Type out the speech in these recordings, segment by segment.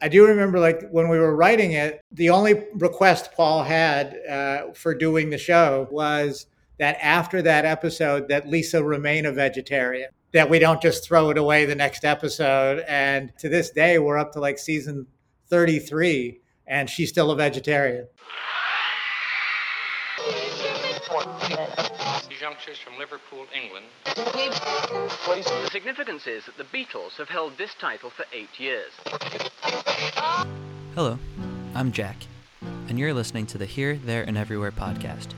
I do remember like when we were writing it, the only request Paul had uh, for doing the show was that after that episode, that Lisa remain a vegetarian, that we don't just throw it away the next episode. And to this day, we're up to like season 33 and she's still a vegetarian. These from Liverpool, England. The significance is that the Beatles have held this title for eight years. Hello, I'm Jack, and you're listening to the Here, There, and Everywhere podcast,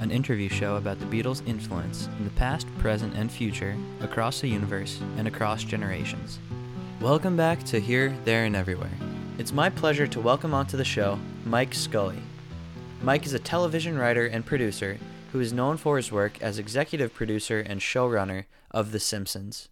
an interview show about the Beatles' influence in the past, present, and future across the universe and across generations. Welcome back to Here, There, and Everywhere. It's my pleasure to welcome onto the show Mike Scully. Mike is a television writer and producer who is known for his work as executive producer and showrunner of The Simpsons.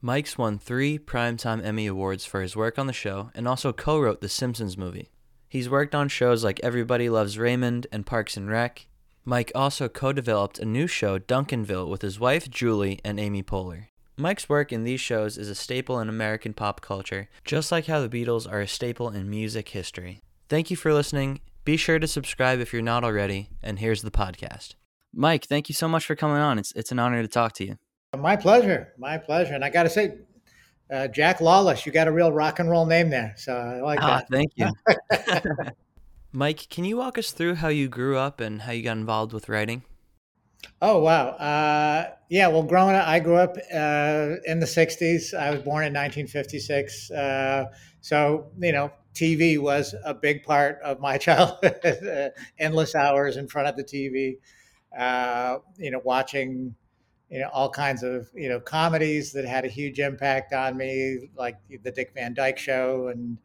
Mike's won three Primetime Emmy Awards for his work on the show and also co wrote The Simpsons movie. He's worked on shows like Everybody Loves Raymond and Parks and Rec. Mike also co developed a new show, Duncanville, with his wife Julie and Amy Poehler. Mike's work in these shows is a staple in American pop culture, just like how the Beatles are a staple in music history. Thank you for listening. Be sure to subscribe if you're not already, and here's the podcast. Mike, thank you so much for coming on. It's, it's an honor to talk to you. My pleasure. My pleasure. And I got to say, uh, Jack Lawless, you got a real rock and roll name there. So I like Ah, that. thank you. Mike, can you walk us through how you grew up and how you got involved with writing? Oh wow, uh, yeah. Well, growing up, I grew up uh, in the '60s. I was born in 1956, uh, so you know, TV was a big part of my childhood. Endless hours in front of the TV, uh, you know, watching, you know, all kinds of you know comedies that had a huge impact on me, like the Dick Van Dyke Show and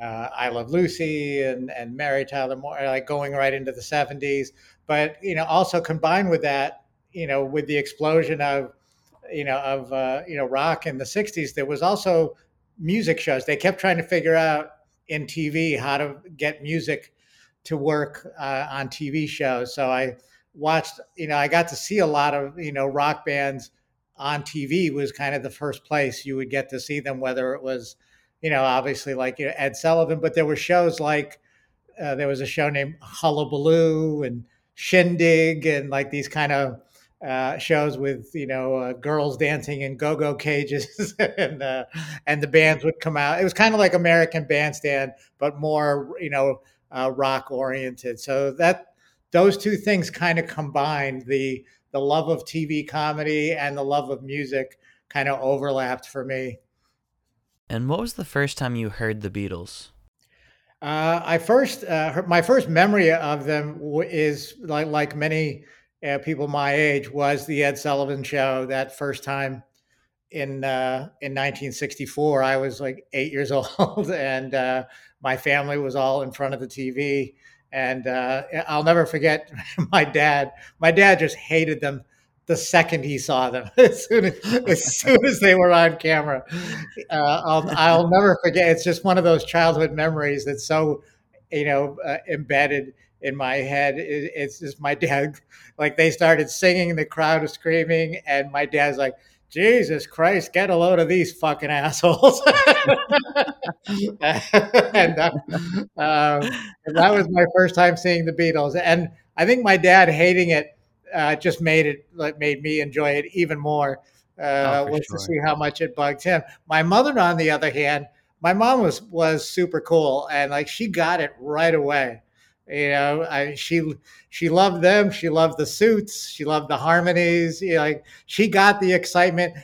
uh, I Love Lucy and and Mary Tyler Moore, like going right into the '70s. But you know, also combined with that, you know, with the explosion of you know of uh, you know rock in the '60s, there was also music shows. They kept trying to figure out in TV how to get music to work uh, on TV shows. So I watched, you know, I got to see a lot of you know rock bands on TV. Was kind of the first place you would get to see them, whether it was you know, obviously like you know, Ed Sullivan, but there were shows like uh, there was a show named Hullabaloo and Shindig and like these kind of uh, shows with you know uh, girls dancing in go-go cages and uh, and the bands would come out. It was kind of like American Bandstand, but more you know uh, rock oriented. So that those two things kind of combined the the love of TV comedy and the love of music kind of overlapped for me. And what was the first time you heard the Beatles? Uh, I first, uh, my first memory of them w- is like like many uh, people my age was the Ed Sullivan Show. That first time in uh, in 1964, I was like eight years old, and uh, my family was all in front of the TV. And uh, I'll never forget my dad. My dad just hated them the second he saw them. As soon as, as soon as they were on camera, uh, I'll, I'll never forget. It's just one of those childhood memories that's so, you know, uh, embedded in my head. It, it's just my dad, like they started singing, the crowd was screaming, and my dad's like, Jesus Christ, get a load of these fucking assholes. and, uh, um, and that was my first time seeing the Beatles. And I think my dad hating it uh, just made it like made me enjoy it even more. Uh, Oh, was sure. to see how much it bugged him. My mother, on the other hand, my mom was was super cool and like she got it right away. You know, I, she she loved them. She loved the suits. She loved the harmonies. You know, like she got the excitement.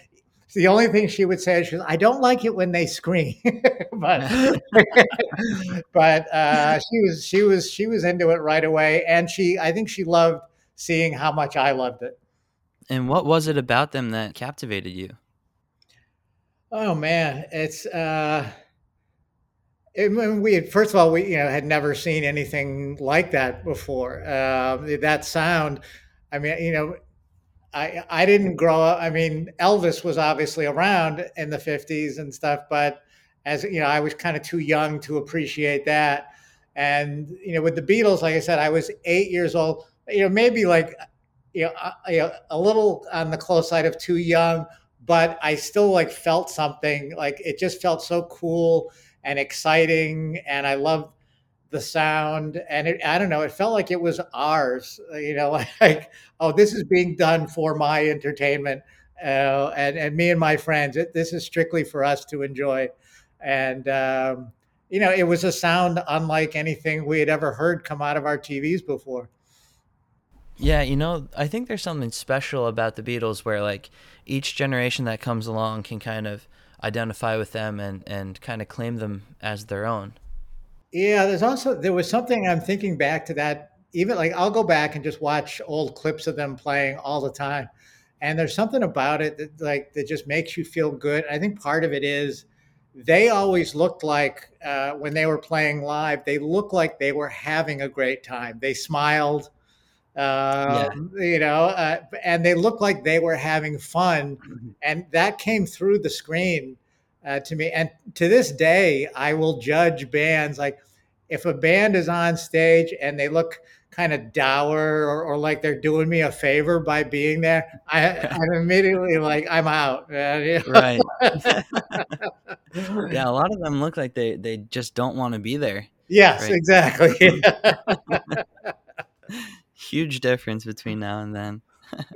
The only thing she would say is, she, "I don't like it when they scream," but but uh, she was she was she was into it right away, and she I think she loved seeing how much I loved it. And what was it about them that captivated you? Oh man, it's uh, it, we had, first of all we you know had never seen anything like that before. Um, that sound, I mean, you know, I I didn't grow up. I mean, Elvis was obviously around in the '50s and stuff, but as you know, I was kind of too young to appreciate that. And you know, with the Beatles, like I said, I was eight years old. You know, maybe like you know, a, you know, a little on the close side of too young, but I still like felt something. Like it just felt so cool and exciting, and I loved the sound. And it, I don't know, it felt like it was ours. You know, like oh, this is being done for my entertainment, uh, and and me and my friends. It, this is strictly for us to enjoy, and. Um, you know, it was a sound unlike anything we had ever heard come out of our TVs before. Yeah, you know, I think there's something special about the Beatles where like each generation that comes along can kind of identify with them and and kind of claim them as their own. Yeah, there's also there was something I'm thinking back to that even like I'll go back and just watch old clips of them playing all the time. And there's something about it that like that just makes you feel good. I think part of it is they always looked like uh, when they were playing live, they looked like they were having a great time. They smiled um, yeah. you know, uh, and they looked like they were having fun, mm-hmm. and that came through the screen uh, to me. And to this day, I will judge bands like if a band is on stage and they look kind of dour or, or like they're doing me a favor by being there, I, I'm immediately like I'm out. right. yeah, a lot of them look like they they just don't want to be there. Yes, right? exactly huge difference between now and then.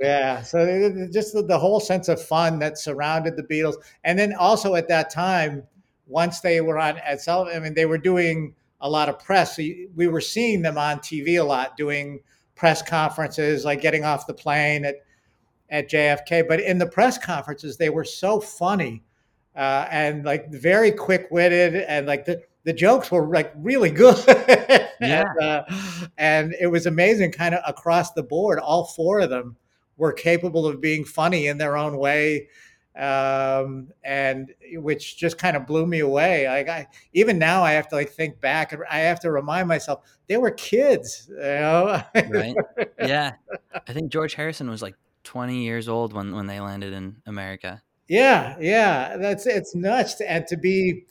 Yeah, so just the, the, whole sense of fun that surrounded the Beatles, and then also at that time, once they were on Ed Sullivan, I mean, they were doing a lot of press. So we were seeing them on TV a lot, doing press conferences, like getting off the plane at at JFK. But in the press conferences, they were so funny uh, and like very quick witted, and like the the jokes were like really good. yeah. and, uh, and it was amazing, kind of across the board. All four of them were capable of being funny in their own way. Um, and which just kind of blew me away. Like I, even now, I have to like think back and I have to remind myself they were kids. You know? right? Yeah, I think George Harrison was like 20 years old when when they landed in America. Yeah, yeah, that's it's nuts, and to be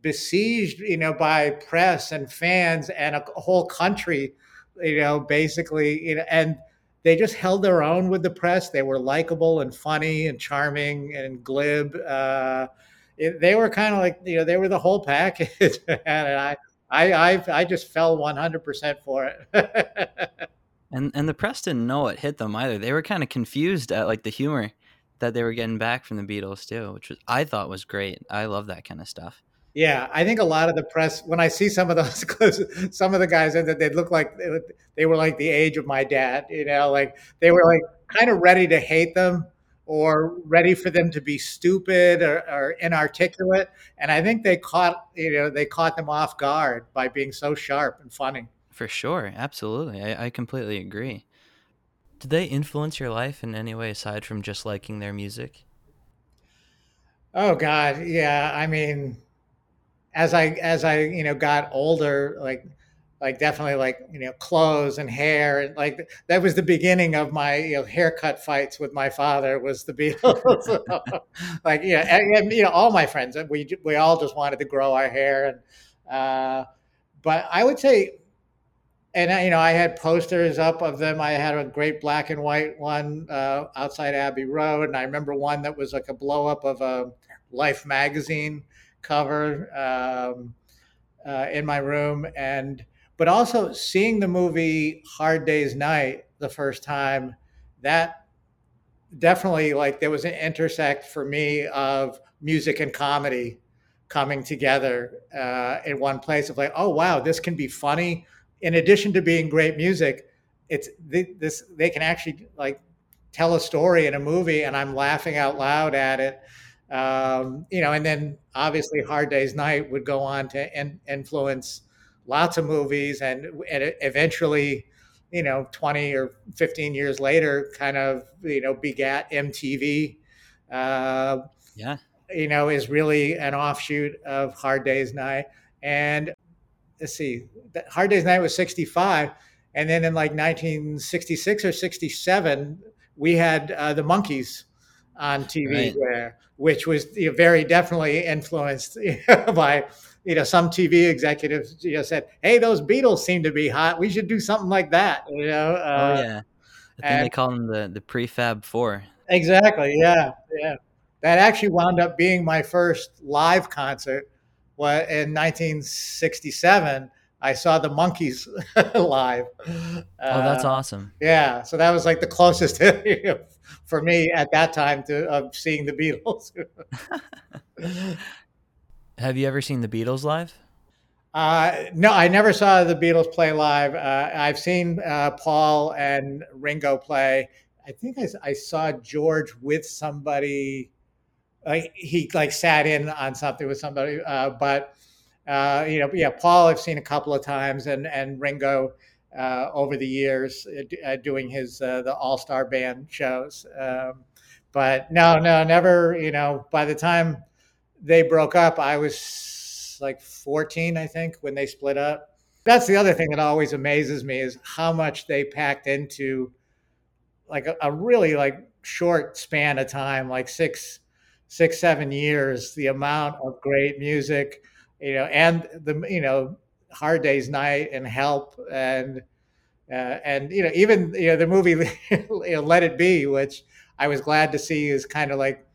besieged, you know, by press and fans and a whole country, you know, basically, you know, and they just held their own with the press. They were likable and funny and charming and glib. Uh, it, they were kind of like, you know, they were the whole package, and I, I, I, I just fell one hundred percent for it. and and the press didn't know it hit them either. They were kind of confused at like the humor that they were getting back from the Beatles too, which was I thought was great. I love that kind of stuff. Yeah, I think a lot of the press, when I see some of those some of the guys that they look like they were like the age of my dad, you know, like they were like kind of ready to hate them or ready for them to be stupid or, or inarticulate. And I think they caught, you know, they caught them off guard by being so sharp and funny. For sure. Absolutely. I, I completely agree. Did they influence your life in any way aside from just liking their music? Oh God, yeah. I mean, as I as I you know got older, like like definitely like you know clothes and hair and like that was the beginning of my you know haircut fights with my father was the Beatles. like yeah, and, you know all my friends we we all just wanted to grow our hair and uh, but I would say. And you know, I had posters up of them. I had a great black and white one uh, outside Abbey Road, and I remember one that was like a blow up of a Life magazine cover um, uh, in my room, and but also seeing the movie Hard Day's Night the first time, that definitely like there was an intersect for me of music and comedy coming together uh, in one place of like, oh wow, this can be funny. In addition to being great music, it's this they can actually like tell a story in a movie, and I'm laughing out loud at it. Um, you know, and then obviously Hard Day's Night would go on to in, influence lots of movies, and, and eventually, you know, twenty or fifteen years later, kind of you know begat MTV. Uh, yeah, you know, is really an offshoot of Hard Day's Night, and let's see, Hard Day's Night was sixty five. And then in like 1966 or 67, we had uh, the Monkees on TV right. there, which was you know, very definitely influenced you know, by you know some TV executives you know said, "Hey, those Beatles seem to be hot. We should do something like that." You know? Uh, oh yeah, I think and, they call them the the prefab four. Exactly. Yeah, yeah. That actually wound up being my first live concert what in 1967 I saw the Monkees live. oh, that's Uh, awesome. Yeah, so that was like the closest for me at that time to of seeing the Beatles. Have you ever seen the Beatles live? Uh, no, I never saw the Beatles play live. Uh, I've seen uh, Paul and Ringo play. I think I, I saw George with somebody. Like he like sat in on something with somebody, uh, but uh, you know, yeah, Paul I've seen a couple of times, and and Ringo uh, over the years uh, uh, doing his uh, the All Star Band shows. Um, but no, no, never. You know, by the time they broke up, I was like 14, I think, when they split up. That's the other thing that always amazes me is how much they packed into like a, a really like short span of time, like six, six, seven years. The amount of great music, you know, and the you know Hard Day's Night and Help and uh, and you know even you know the movie you know, Let It Be, which I was glad to see is kind of like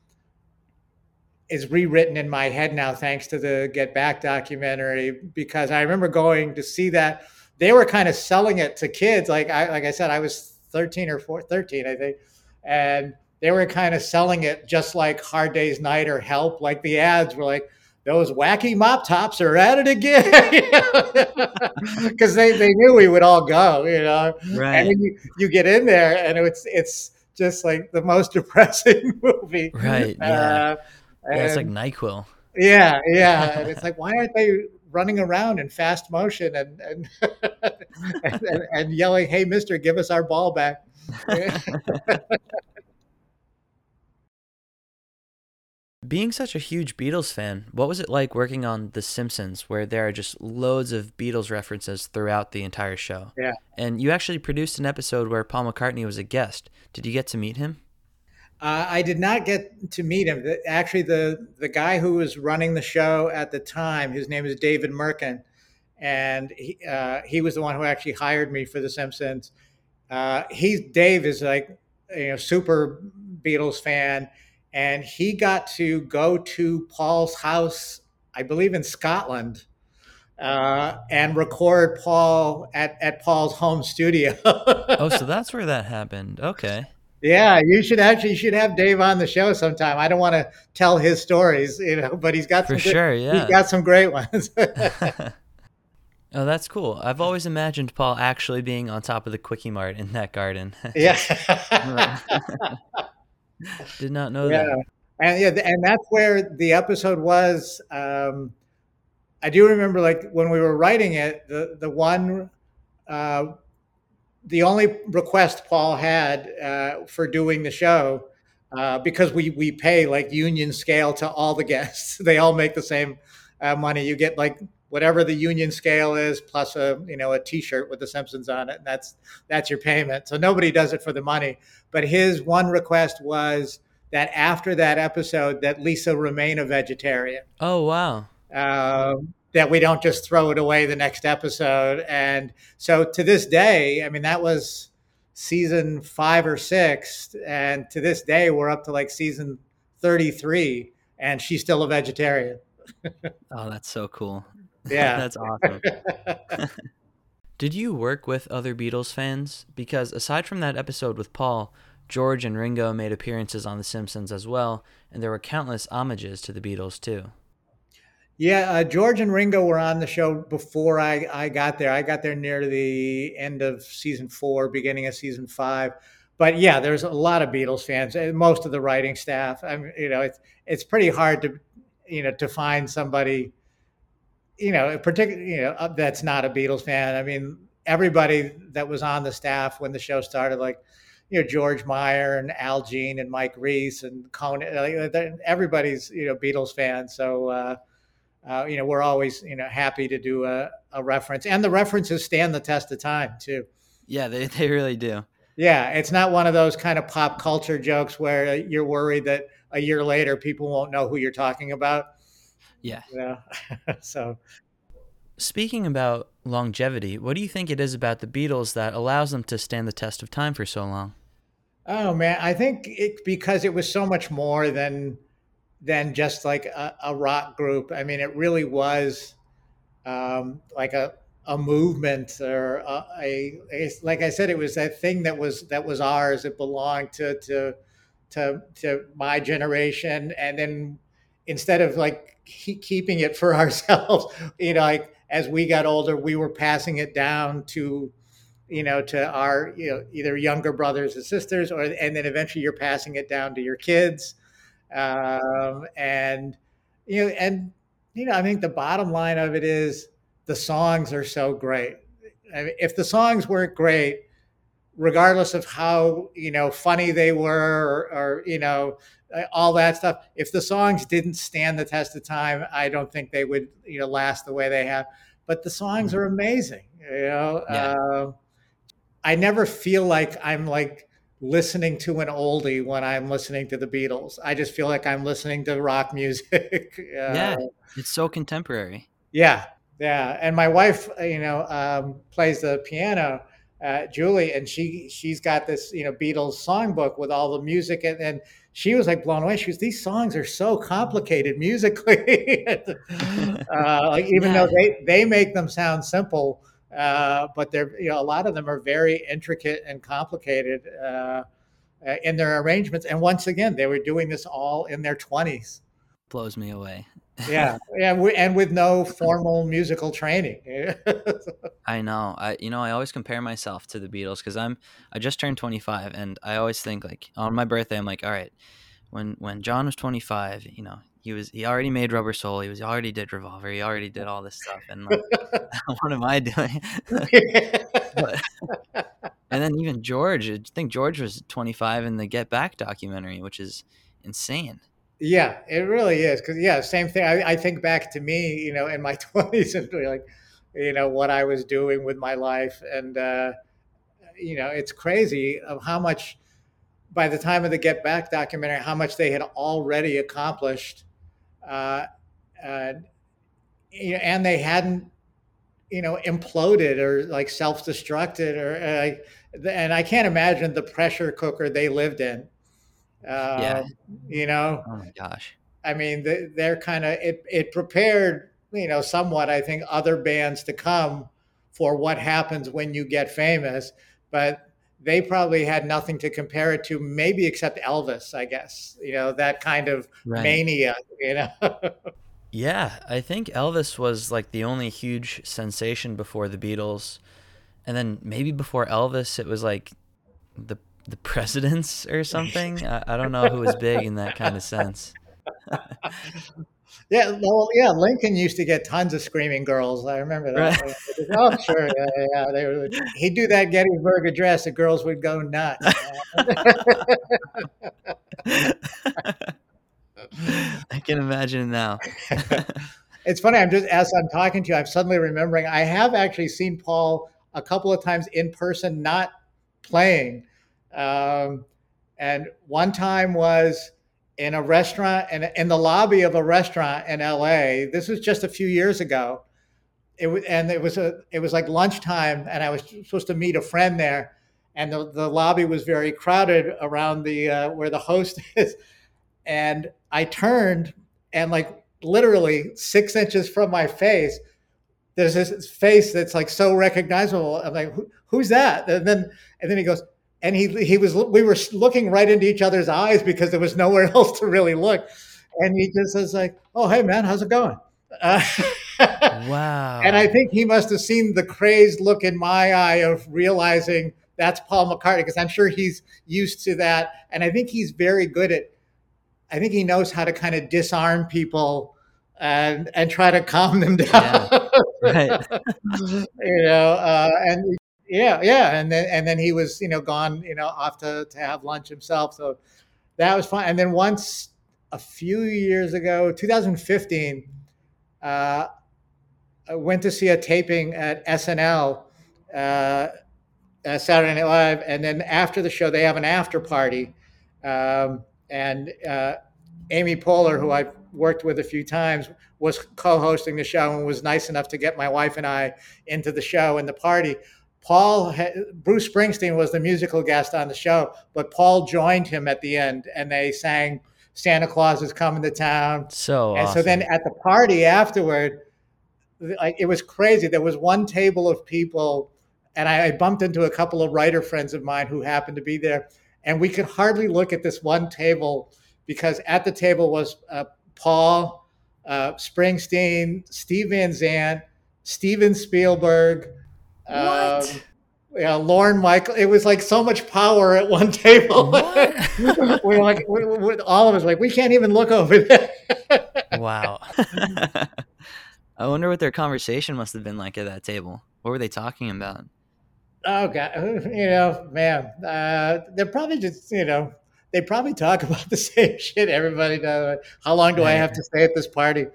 is rewritten in my head now thanks to the Get Back documentary because I remember going to see that. They were kind of selling it to kids. Like I like I said I was 13 or 4, 13 I think. And they were kind of selling it just like Hard Day's Night or Help. Like the ads were like those wacky mop tops are at it again because they, they knew we would all go you know Right. and you, you get in there and it's it's just like the most depressing movie Right, yeah. uh, Yeah, it's like NyQuil. yeah, yeah. And it's like, why aren't they running around in fast motion and and and, and, and yelling, "Hey, Mister, give us our ball back"? Being such a huge Beatles fan, what was it like working on The Simpsons, where there are just loads of Beatles references throughout the entire show? Yeah. And you actually produced an episode where Paul McCartney was a guest. Did you get to meet him? Uh, I did not get to meet him. Actually, the the guy who was running the show at the time, his name is David Mirkin, and he uh, he was the one who actually hired me for The Simpsons. Uh, he's Dave is like you know super Beatles fan, and he got to go to Paul's house, I believe in Scotland, uh, and record Paul at at Paul's home studio. Oh, so that's where that happened. Okay. Yeah, you should actually you should have Dave on the show sometime. I don't want to tell his stories, you know, but he's got For some good- sure, yeah. He's got some great ones. oh, that's cool. I've always imagined Paul actually being on top of the Kwik-E-Mart in that garden. yeah. Did not know yeah. that. And yeah, and that's where the episode was. Um, I do remember, like when we were writing it, the the one, uh, the only request Paul had uh, for doing the show, uh, because we we pay like union scale to all the guests. They all make the same uh, money. You get like whatever the union scale is plus a you know a T-shirt with the Simpsons on it, and that's that's your payment. So nobody does it for the money. But his one request was that after that episode, that Lisa remain a vegetarian. Oh, wow. Um, that we don't just throw it away the next episode. And so to this day, I mean, that was season five or six, and to this day, we're up to like season thirty-three, and she's still a vegetarian. Oh, that's so cool. Yeah. that's awesome. Did you work with other Beatles fans? Because aside from that episode with Paul, George and Ringo made appearances on The Simpsons as well, and there were countless homages to the Beatles too. Yeah, uh, George and Ringo were on the show before I, I got there. I got there near the end of season four, beginning of season five. But yeah, there's a lot of Beatles fans, and most of the writing staff. I mean, you know, it's it's pretty hard to, you know, to find somebody, you know, particularly, you know, uh, that's not a Beatles fan. I mean, everybody that was on the staff when the show started, like, you know, George Meyer and Al Jean and Mike Reiss and Conan, everybody's you know Beatles fan. So. Uh, uh, you know, we're always, you know, happy to do a, a reference. And the references stand the test of time, too. Yeah, they, they really do. Yeah, it's not one of those kind of pop culture jokes where you're worried that a year later people won't know who you're talking about. Yeah. Yeah. so, Speaking about longevity, what do you think it is about the Beatles that allows them to stand the test of time for so long? oh man, I think it because it was so much more than than just like a, a rock group. I mean, it really was um, like a a movement or a, a, a, like I said, it was that thing that was that was ours. It belonged to to to to my generation, and then instead of like keeping it for ourselves, you know, like as we got older, we were passing it down to you know to our you know either younger brothers and sisters or and then eventually you're passing it down to your kids. Um, and you know and you know i think the bottom line of it is the songs are so great. I mean, if the songs weren't great regardless of how you know funny they were or, or you know all that stuff if the songs didn't stand the test of time i don't think they would you know last the way they have but the songs mm-hmm. are amazing you know yeah. uh, I never feel like I'm like listening to an oldie when I'm listening to the Beatles. I just feel like I'm listening to rock music. uh, yeah, it's so contemporary. Yeah, yeah. And my wife, uh, you know, um, plays the piano, uh, Julie, and she she's got this you know Beatles songbook with all the music, and, and she was like blown away. She was these songs are so complicated musically, uh, like even yeah. though they they make them sound simple uh, but they're you know a lot of them are very intricate and complicated uh, uh in their arrangements. And once again, they were doing this all in their twenties. Blows me away. Yeah, yeah, and with no formal musical training. I know. I you know I always compare myself to the Beatles because I'm I just turned 25, and I always think like on my birthday I'm like, all right, when when John was 25, you know, he was he already made Rubber Soul. He was he already did Revolver. He already did all this stuff. And like, what am I doing? but, and then even George, I think George was 25 in the Get Back documentary, which is insane. Yeah, it really is. Because yeah, same thing. I, I, think back to me, you know, in my 20s and like, you know, what I was doing with my life, and uh, you know, it's crazy of how much. By the time of the Get Back documentary, how much they had already accomplished uh, uh, and they hadn't you know imploded or like self-destructed or uh, and i can't imagine the pressure cooker they lived in uh, yeah you know oh my gosh i mean they're kind of it, it prepared you know somewhat i think other bands to come for what happens when you get famous but they probably had nothing to compare it to, maybe except Elvis, I guess. You know, that kind of right. mania, you know. yeah, I think Elvis was like the only huge sensation before the Beatles. And then maybe before Elvis, it was like the the presidents or something. I, I don't know who was big in that kind of sense. Yeah, well, yeah. Lincoln used to get tons of screaming girls. I remember that. Right. oh, sure, yeah, yeah. They were, he'd do that Gettysburg Address. The girls would go nuts. I can imagine now. it's funny. I'm just as I'm talking to you, I'm suddenly remembering I have actually seen Paul a couple of times in person, not playing. Um, and one time was in a restaurant and in the lobby of a restaurant in LA. This was just a few years ago. It was, and it was a, it was like lunchtime, and I was supposed to meet a friend there, and the, the lobby was very crowded around the uh, where the host is, and I turned and like literally six inches from my face, there's this face that's like so recognizable. I'm like, who's that? And then and then he goes, and he he was we were looking right into each other's eyes because there was nowhere else to really look. And he just says like oh hey man how's it going? Uh, wow. And i think he must have seen the crazed look in my eye of realizing that's paul mccartney because i'm sure he's used to that. And i think he's very good at i think he knows how to kind of disarm people and and try to calm them down. Yeah, right. you know uh, and yeah, yeah, and then and then he was you know gone you know off to to have lunch himself. So that was fun. And then once a few years ago, 2015, uh, I went to see a taping at SNL. Uh, uh, Saturday Night Live, and then after the show, they have an after party, um, and uh, Amy Poehler, who I've worked with a few times, was co-hosting the show and was nice enough to get my wife and I into the show and the party. Paul, Bruce Springsteen was the musical guest on the show, but Paul joined him at the end, and they sang Santa Claus is coming to town. So and awesome. so then at the party afterward, like it was crazy. There was one table of people, and I, I bumped into a couple of writer friends of mine who happened to be there, and we could hardly look at this one table because at the table was uh, Paul, uh, Springsteen, Steve Van Zandt, Steven Spielberg. What? Um, yeah, Lorne Michael. It was like so much power at one table. We're like, we we all of us like, we can't even look over there. wow. I wonder what their conversation must have been like at that table. What were they talking about? Oh god, you know, man, uh, they're probably just, you know, they probably talk about the same shit everybody does. How long do I have to stay at this party?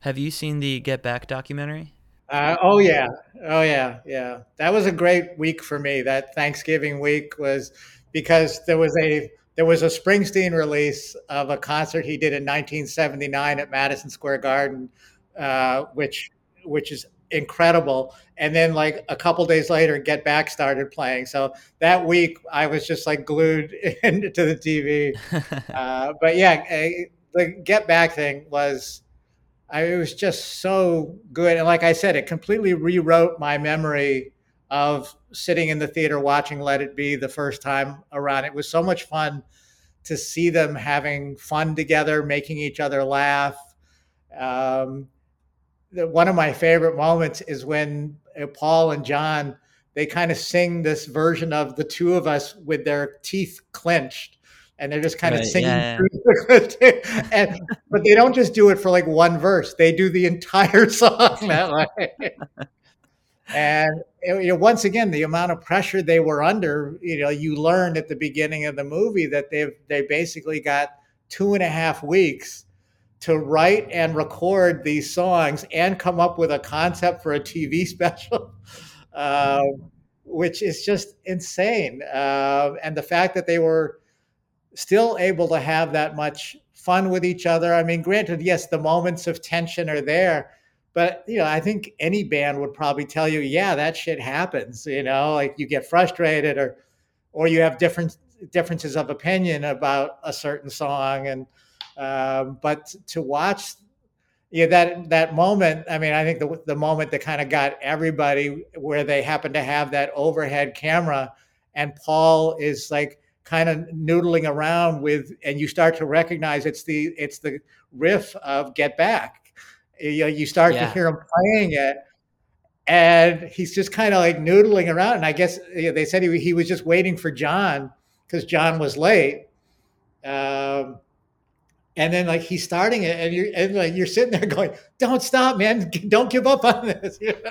Have you seen the Get Back documentary? Uh, oh yeah, oh yeah, yeah. That was a great week for me. That Thanksgiving week was because there was a there was a Springsteen release of a concert he did in 1979 at Madison Square Garden, uh, which which is incredible. And then like a couple days later, Get Back started playing. So that week I was just like glued into the TV. Uh, but yeah, a, the Get Back thing was. I, it was just so good, and like I said, it completely rewrote my memory of sitting in the theater watching Let It Be the first time around. It was so much fun to see them having fun together, making each other laugh. Um, the, one of my favorite moments is when uh, Paul and John they kind of sing this version of the two of us with their teeth clenched and they're just kind Right, of singing yeah, through the, and, but they don't just do it for like one verse. They do the entire song that way and you know, once again the amount of pressure they were under you know you learned at the beginning of the movie that they've they basically got two and a half weeks to write and record these songs and come up with a concept for a tv special uh, which is just insane. Uh, and the fact that they were still able to have that much fun with each other. I mean granted yes the moments of tension are there but you know i think any band would probably tell you yeah that shit happens you know like you get frustrated or or you have different differences of opinion about a certain song. And um, but to watch yeah that that moment i mean i think the, the moment that kind of got everybody where they happen to have that overhead camera and paul is like kind of noodling around with and you start to recognize it's the it's the riff of get back you know, you start Yeah. to hear him playing it and he's just kind of like noodling around and i guess you know, they said he, he was just waiting for john because john was late um, and then like he's starting it and you're and like you're sitting there going don't stop man don't give up on this you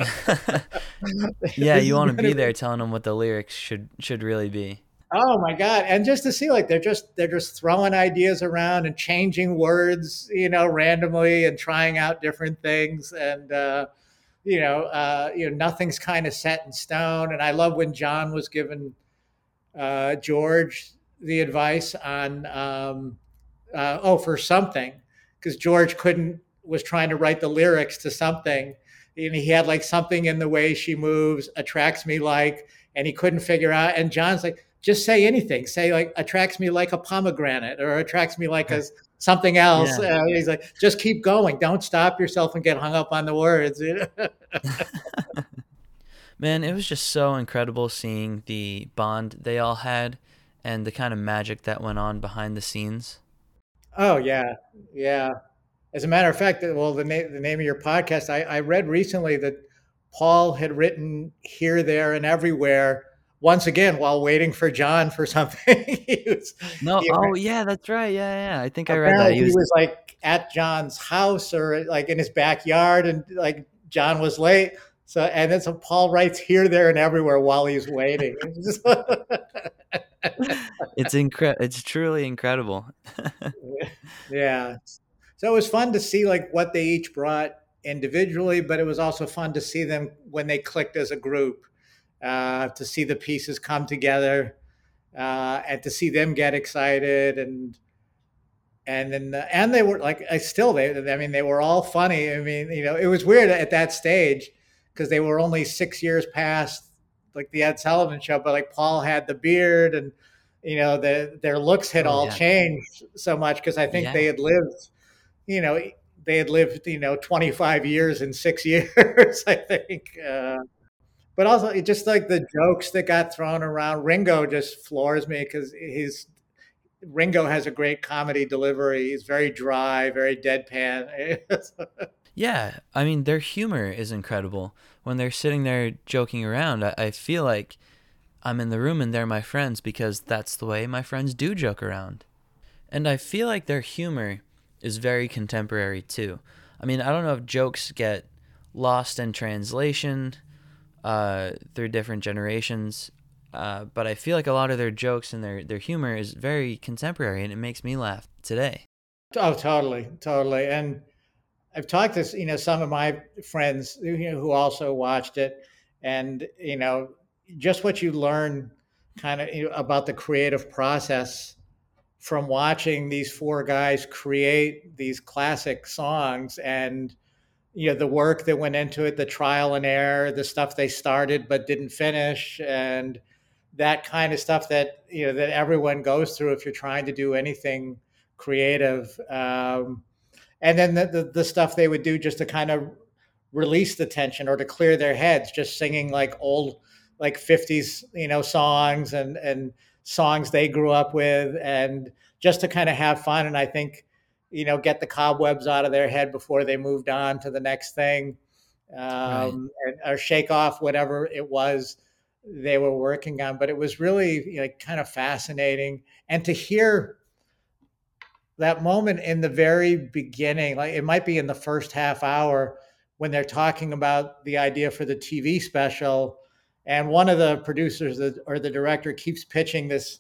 know? yeah, you want to be there telling him what the lyrics should should really be. Oh my god! And just to see like they're just they're just throwing ideas around and changing words, you know, randomly and trying out different things, and uh, you know, uh, you know, nothing's kind of set in stone. And I love when John was given uh, George the advice on um, uh, oh for something because George couldn't was trying to write the lyrics to something, and he had like something in the way she moves attracts me like, and he couldn't figure out. And John's like just say anything. Say like attracts me like a pomegranate or attracts me like a something else. Yeah. Uh, he's like, just keep going. Don't stop yourself and get hung up on the words. Man, it was just so incredible seeing the bond they all had and the kind of magic that went on behind the scenes. oh yeah, yeah. As a matter of fact, well, the name the name of your podcast, I, I read recently that Paul had written here, there, and everywhere. Once again, while waiting for John for something, he was, No, oh yeah, that's right. Yeah, yeah. I think I read that. He he was, was like at John's house or like in his backyard, and like John was late. So and then so Paul writes here, there, and everywhere while he's waiting. It's just- it's incre- it's truly incredible. yeah. So it was fun to see like what they each brought individually, but it was also fun to see them when they clicked as a group, uh, to see the pieces come together, uh, and to see them get excited and and then and they were like I still they I mean they were all funny. I mean you know it was weird at that stage because they were only six years past like the Ed Sullivan show, but like Paul had the beard and you know, the, their looks had Oh, all yeah. changed so much because I think Yeah. they had lived, you know, they had lived, you know, 25 years in six years, I think. Uh, but also, it just like the jokes that got thrown around. Ringo just floors me because he's Ringo has a great comedy delivery. He's very dry, very deadpan. Yeah, I mean their humor is incredible. When they're sitting there joking around, I, I feel like I'm in the room and they're my friends because that's the way my friends do joke around. And I feel like their humor is very contemporary too. I mean, I don't know if jokes get lost in translation uh, through different generations, uh, but I feel like a lot of their jokes and their, their humor is very contemporary and it makes me laugh today. Oh, totally, totally. And I've talked to you know some of my friends you know, who also watched it, and you know just what you learn kind of you know, about the creative process from watching these four guys create these classic songs and you know the work that went into it the trial and error the stuff they started but didn't finish and that kind of stuff that you know that everyone goes through if you're trying to do anything creative um, and then the, the, the stuff they would do just to kind of release the tension or to clear their heads just singing like old like 50s you know songs and and songs they grew up with and just to kind of have fun and i think you know get the cobwebs out of their head before they moved on to the next thing um, right. and, or shake off whatever it was they were working on but it was really you know, kind of fascinating and to hear that moment in the very beginning like it might be in the first half hour when they're talking about the idea for the tv special and one of the producers or the director keeps pitching this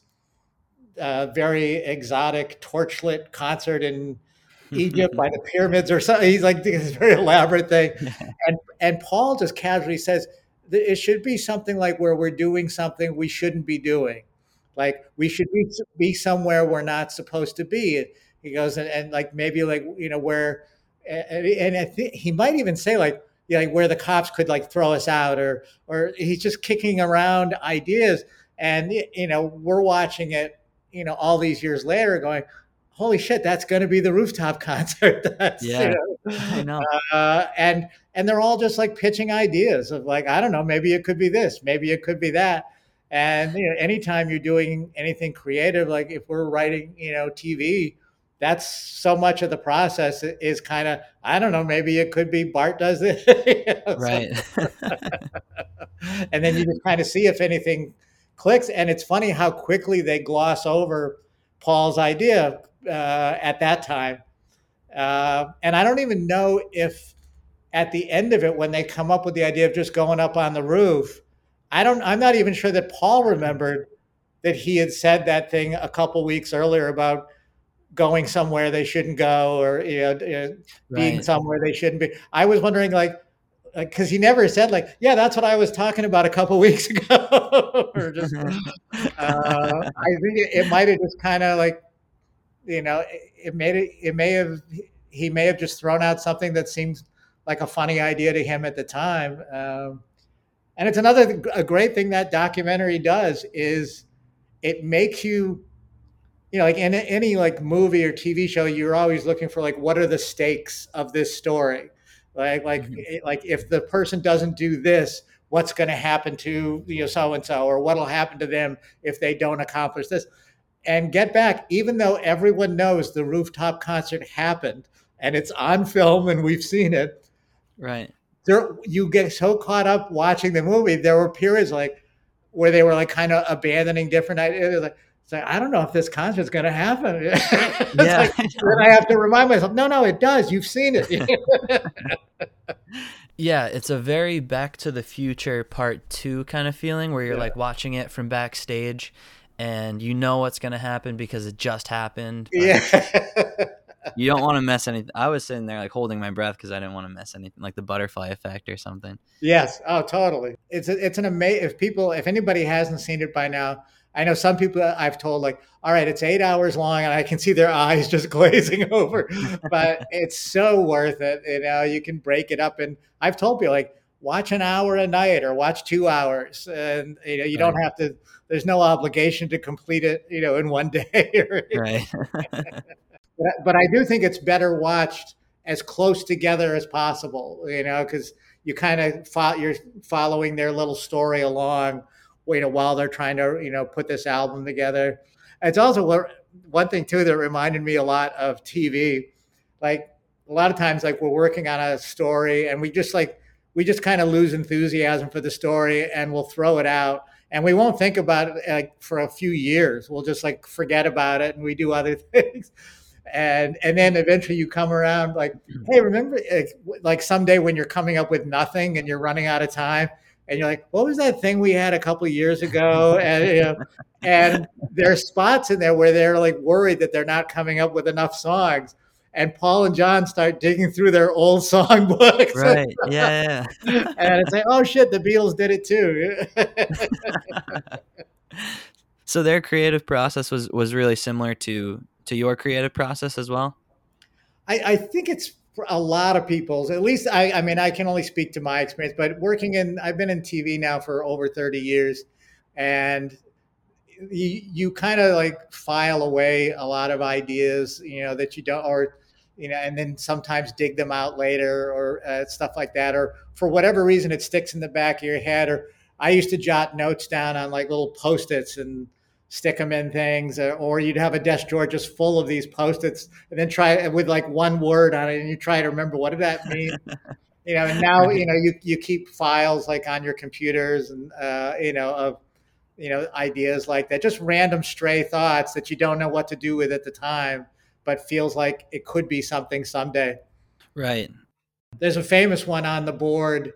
uh, very exotic torchlit concert in Egypt by the pyramids or something. He's like this very elaborate thing, and and Paul just casually says it should be something like where we're doing something we shouldn't be doing, like we should be be somewhere we're not supposed to be. He goes and, and like maybe like you know where, and, and I think he might even say like yeah, like where the cops could like throw us out or or he's just kicking around ideas and you know we're watching it you know all these years later going holy shit that's going to be the rooftop concert. That's, yeah. you know, I know. Uh, and and they're all just like pitching ideas of like i don't know maybe it could be this maybe it could be that. And you know anytime you're doing anything creative like if we're writing you know tv that's so much of the process is kind of i don't know maybe it could be bart does it. You know, right. And then you just kind of see if anything clicks and it's funny how quickly they gloss over paul's idea uh, at that time uh, and i don't even know if at the end of it when they come up with the idea of just going up on the roof i don't i'm not even sure that paul remembered that he had said that thing a couple weeks earlier about going somewhere they shouldn't go or you know, being Right. somewhere they shouldn't be. I was wondering like because he never said like, yeah, that's what I was talking about a couple weeks ago. or just, uh, I think it, it might have just kind of like, you know, it, it made it. It may have he may have just thrown out something that seemed like a funny idea to him at the time. Um, and it's another a great thing that documentary does is it makes you you know like in any like movie or tv show you're always looking for like what are the stakes of this story like like Mhm. like if the person doesn't do this what's going to happen to you know so and so or what'll happen to them if they don't accomplish this and get back even though everyone knows the rooftop concert happened and it's on film and we've seen it right there you get so caught up watching the movie there were periods like where they were like kind of abandoning different ideas like it's like i don't know if this concert's going to happen yeah like, then i have to remind myself no no it does you've seen it Yeah, it's a very Back to the Future Part 2 kind of feeling where you're Yeah. like watching it from backstage and you know what's going to happen because it just happened. yeah You don't want to mess anything. I was sitting there like holding my breath because I didn't want to mess anything, like the butterfly effect or something. Yes. Oh, totally. It's a, it's an amazing. If people, if anybody hasn't seen it by now, I know some people I've told like, all right, it's eight hours long, and I can see their eyes just glazing over. but it's so worth it. You know, you can break it up, and I've told people like, watch an hour a night or watch two hours, and you know you don't have to. There's no obligation to complete it, you know, in one day. right. but, but I do think it's better watched as close together as possible, you know, because you kind of fo- you're following their little story along, you know, while they're trying to, you know, put this album together. It's also one thing too that reminded me a lot of TV. Like a lot of times, like we're working on a story and we just like we just kind of lose enthusiasm for the story and we'll throw it out and we won't think about it like for a few years. We'll just like forget about it and we do other things. And and then eventually you come around like, hmm. hey, remember like someday when you're coming up with nothing and you're running out of time and you're like, what was that thing we had a couple years ago? And you know, and there's spots in there where they're like worried that they're not coming up with enough songs and Paul and John start digging through their old songbooks. Right. Yeah. yeah. and it's like, oh shit, the Beatles did it too. so their creative process was was really similar to to your creative process as well. I, I think it's for a lot of people's. At least I, I mean, I can only speak to my experience, but working in, I've been in TV now for over thirty years, and you, you kind of like file away a lot of ideas, you know, that you don't, or you know, and then sometimes dig them out later or uh, stuff like that, or for whatever reason it sticks in the back of your head. Or I used to jot notes down on like little post-its and stick them in things, or, uh, you'd have a desk drawer just full of these post-its, and then try with like one word on it, and you try to remember what did that mean. you know, and now you know you you keep files like on your computers and uh, you know of you know ideas like that, just random stray thoughts that you don't know what to do with at the time but feels like it could be something someday. Right. There's a famous one on the board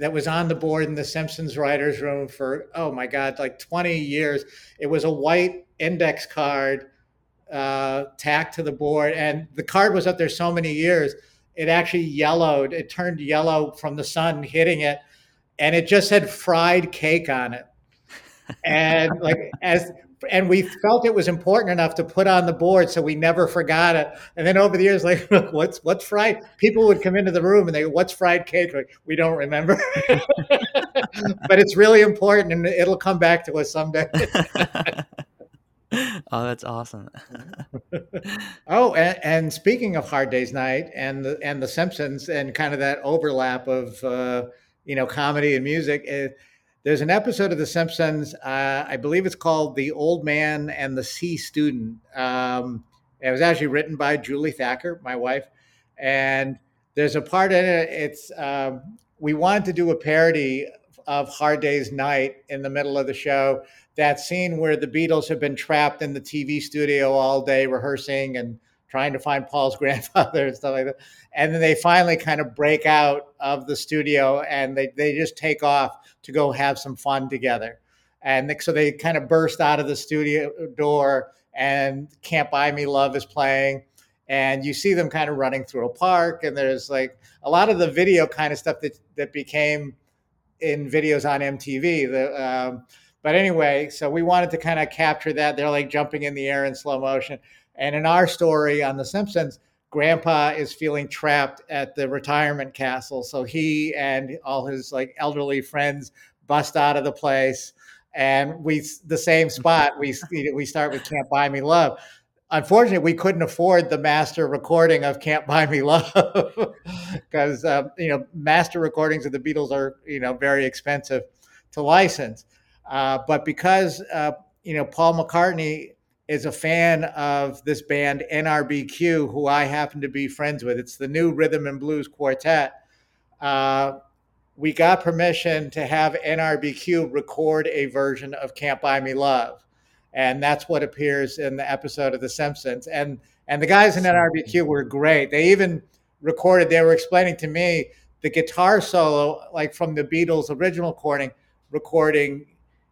that was on the board in the Simpsons writers' room for oh my god, like 20 years. It was a white index card uh, tacked to the board, and the card was up there so many years. It actually yellowed. It turned yellow from the sun hitting it, and it just had fried cake on it. And like as and we felt it was important enough to put on the board so we never forgot it. And then over the years like what's what's fried? People would come into the room and they what's fried cake? Like, we don't remember. But it's really important and it'll come back to us someday. Oh that's awesome. Oh and, and, speaking of hard days night and the and the simpsons and kind of that overlap of uh, you know comedy and music it, there's an episode of The Simpsons. Uh, I believe it's called "The Old Man and the C Student." Um, it was actually written by Julie Thacker, my wife, and there's a part in it. It's um, we wanted to do a parody of Hard Day's Night in the middle of the show. That scene where the Beatles have been trapped in the TV studio all day rehearsing and trying to find Paul's grandfather and stuff like that. And then they finally kind of break out of the studio and they, they just take off to go have some fun together. And so they kind of burst out of the studio door and Can't Buy Me Love is playing. And you see them kind of running through a park. And there's like a lot of the video kind of stuff that, that became in videos on MTV. The, um, but anyway, so we wanted to kind of capture that. They're like jumping in the air in slow motion. And in our story on The Simpsons, Grandpa is feeling trapped at the retirement castle. So he and all his like elderly friends bust out of the place. And we, the same spot, we, we start with Can't Buy Me Love. Unfortunately, we couldn't afford the master recording of Can't Buy Me Love because, uh, you know, master recordings of the Beatles are, you know, very expensive to license. Uh, but because, uh, you know, Paul McCartney is a fan of this band NRBQ, who I happen to be friends with. It's the new rhythm and blues quartet. Uh, we got permission to have NRBQ record a version of "Can't Buy Me Love," and that's what appears in the episode of The Simpsons. and And the guys in NRBQ were great. They even recorded. They were explaining to me the guitar solo, like from the Beatles' original recording. Recording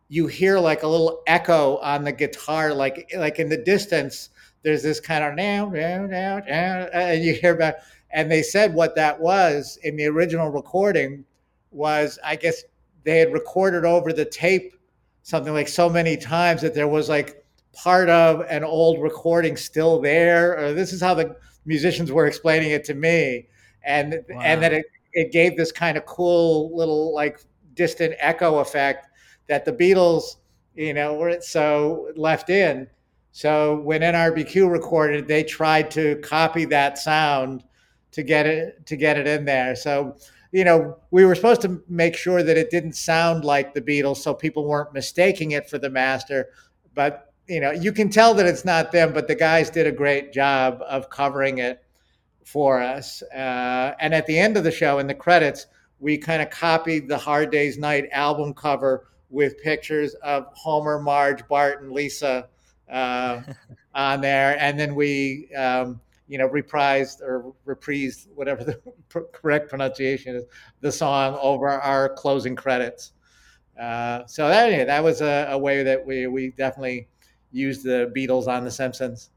you hear like a little echo on the guitar, like like in the distance. There's this kind of now, now, now, and you hear about. And they said what that was in the original recording was, I guess they had recorded over the tape something like so many times that there was like part of an old recording still there. Or this is how the musicians were explaining it to me, and wow. and that it it gave this kind of cool little like distant echo effect that the Beatles, you know, were so left in. So when NRBQ recorded, they tried to copy that sound to get it to get it in there. So you know, we were supposed to make sure that it didn't sound like the Beatles, so people weren't mistaking it for the master. But you know, you can tell that it's not them. But the guys did a great job of covering it for us. Uh, and at the end of the show, in the credits, we kind of copied the Hard Day's Night album cover with pictures of Homer, Marge, Bart, and Lisa uh, on there, and then we. Um, you know, reprised or reprised, whatever the correct pronunciation is, the song over our closing credits. Uh, so that yeah, that was a, a, way that we we definitely used the Beatles on The Simpsons.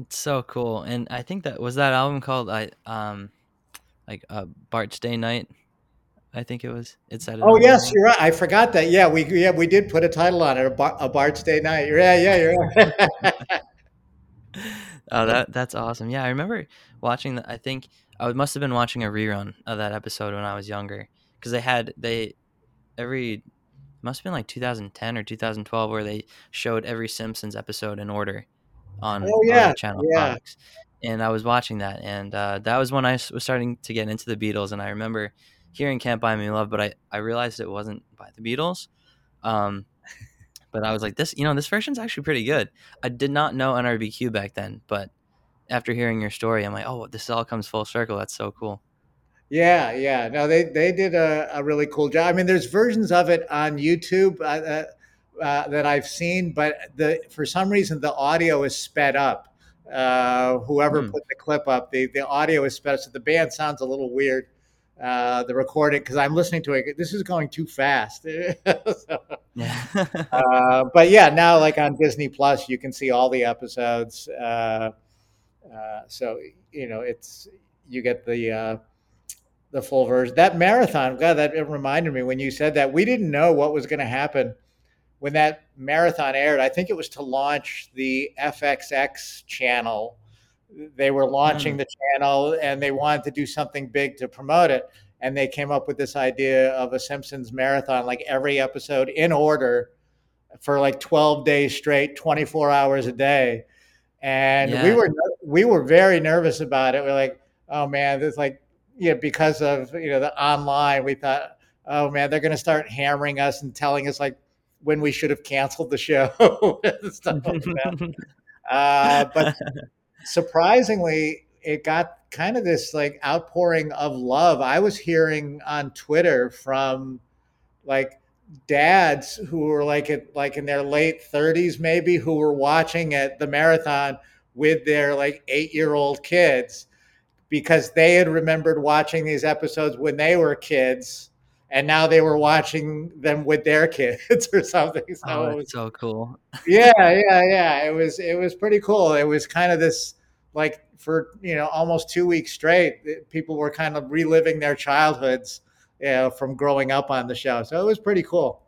It's so cool, and I think that was that album called I um like uh, Bart's Day Night. I think it was. It said. It oh yes, you're right. I forgot that. Yeah, we yeah we did put a title on it, a, Bar, a Bart's Day Night. Yeah, yeah, you're right. Oh, that that's awesome. Yeah, I remember watching that. I think I must have been watching a rerun of that episode when I was younger because they had they every must have been like 2010 or 2012 where they showed every Simpsons episode in order on, oh, yeah. on channel yeah. Fox. And I was watching that, and uh, that was when I was starting to get into the Beatles. And I remember hearing "Can't Buy Me Love," but I I realized it wasn't by the Beatles. Um, but I was like, this, you know, this version's actually pretty good. I did not know NRBQ back then, but after hearing your story, I'm like, oh, this all comes full circle. That's so cool. Yeah, yeah. No, they they did a, a really cool job. I mean, there's versions of it on YouTube uh, uh, uh, that I've seen, but the for some reason the audio is sped up. Uh, whoever hmm. put the clip up, the the audio is sped up, so the band sounds a little weird. Uh, the recording because I'm listening to it. This is going too fast. so, yeah. uh, but yeah, now like on Disney Plus, you can see all the episodes. Uh, uh so you know, it's you get the uh, the full version. That marathon, God, that it reminded me when you said that we didn't know what was going to happen when that marathon aired. I think it was to launch the FXX channel they were launching mm. the channel and they wanted to do something big to promote it and they came up with this idea of a simpsons marathon like every episode in order for like 12 days straight 24 hours a day and yeah. we were we were very nervous about it we're like oh man this like yeah because of you know the online we thought oh man they're going to start hammering us and telling us like when we should have canceled the show stuff like that. uh, but surprisingly, it got kind of this like outpouring of love. I was hearing on Twitter from like dads who were like at like in their late 30s maybe who were watching at the marathon with their like 8-year-old kids because they had remembered watching these episodes when they were kids and now they were watching them with their kids or something. So oh, it was so cool. yeah, yeah, yeah. It was it was pretty cool. It was kind of this like for you know almost two weeks straight, people were kind of reliving their childhoods, you know, from growing up on the show. So it was pretty cool.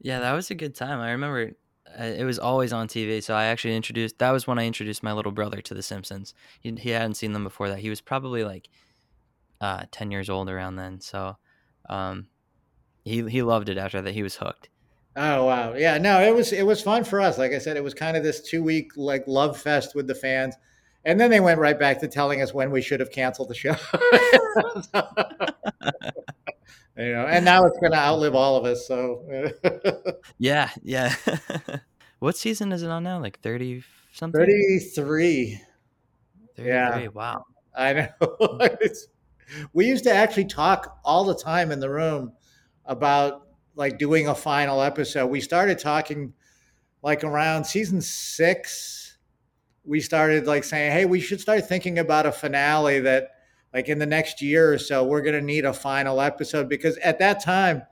Yeah, that was a good time. I remember uh, it was always on TV. So I actually introduced that was when I introduced my little brother to The Simpsons. He, he hadn't seen them before that. He was probably like uh, 10 years old around then. So um, he he loved it after that. He was hooked. Oh wow, yeah, no, it was it was fun for us. Like I said, it was kind of this two week like love fest with the fans, and then they went right back to telling us when we should have canceled the show. you know, and now it's going to outlive all of us. So yeah, yeah. what season is it on now? Like thirty something. Thirty three. Yeah. Wow. I know. We used to actually talk all the time in the room about like doing a final episode. We started talking like around season six. We started like saying, "Hey, we should start thinking about a finale that." Like in the next year or so, we're going to need a final episode because at that time,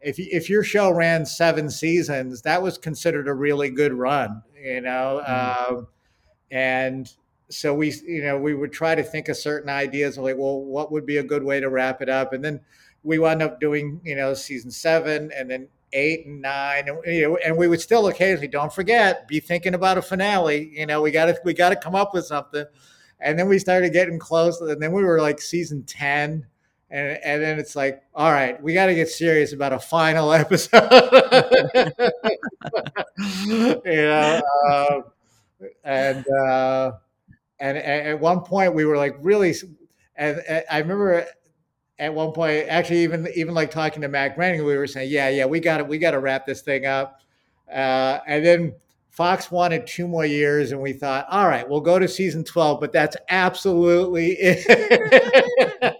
if if your show ran seven seasons, that was considered a really good run, you know. Mm-hmm. Um, and so we you know we would try to think of certain ideas like well what would be a good way to wrap it up? And then we wound up doing you know season seven and then eight and nine and, you know, and we would still occasionally don't forget be thinking about a finale. You know we got to we got to come up with something. And then we started getting close, and then we were like season ten, and and then it's like, all right, we got to get serious about a final episode. you know, uh, and, uh, and at one point we were like really, and, and I remember at one point, actually, even even like talking to Matt Groening, we were saying, yeah, yeah, we got to we got to wrap this thing up, uh, and then Fox wanted two more years, and we thought, all right, we'll go to season 12, but that's absolutely it.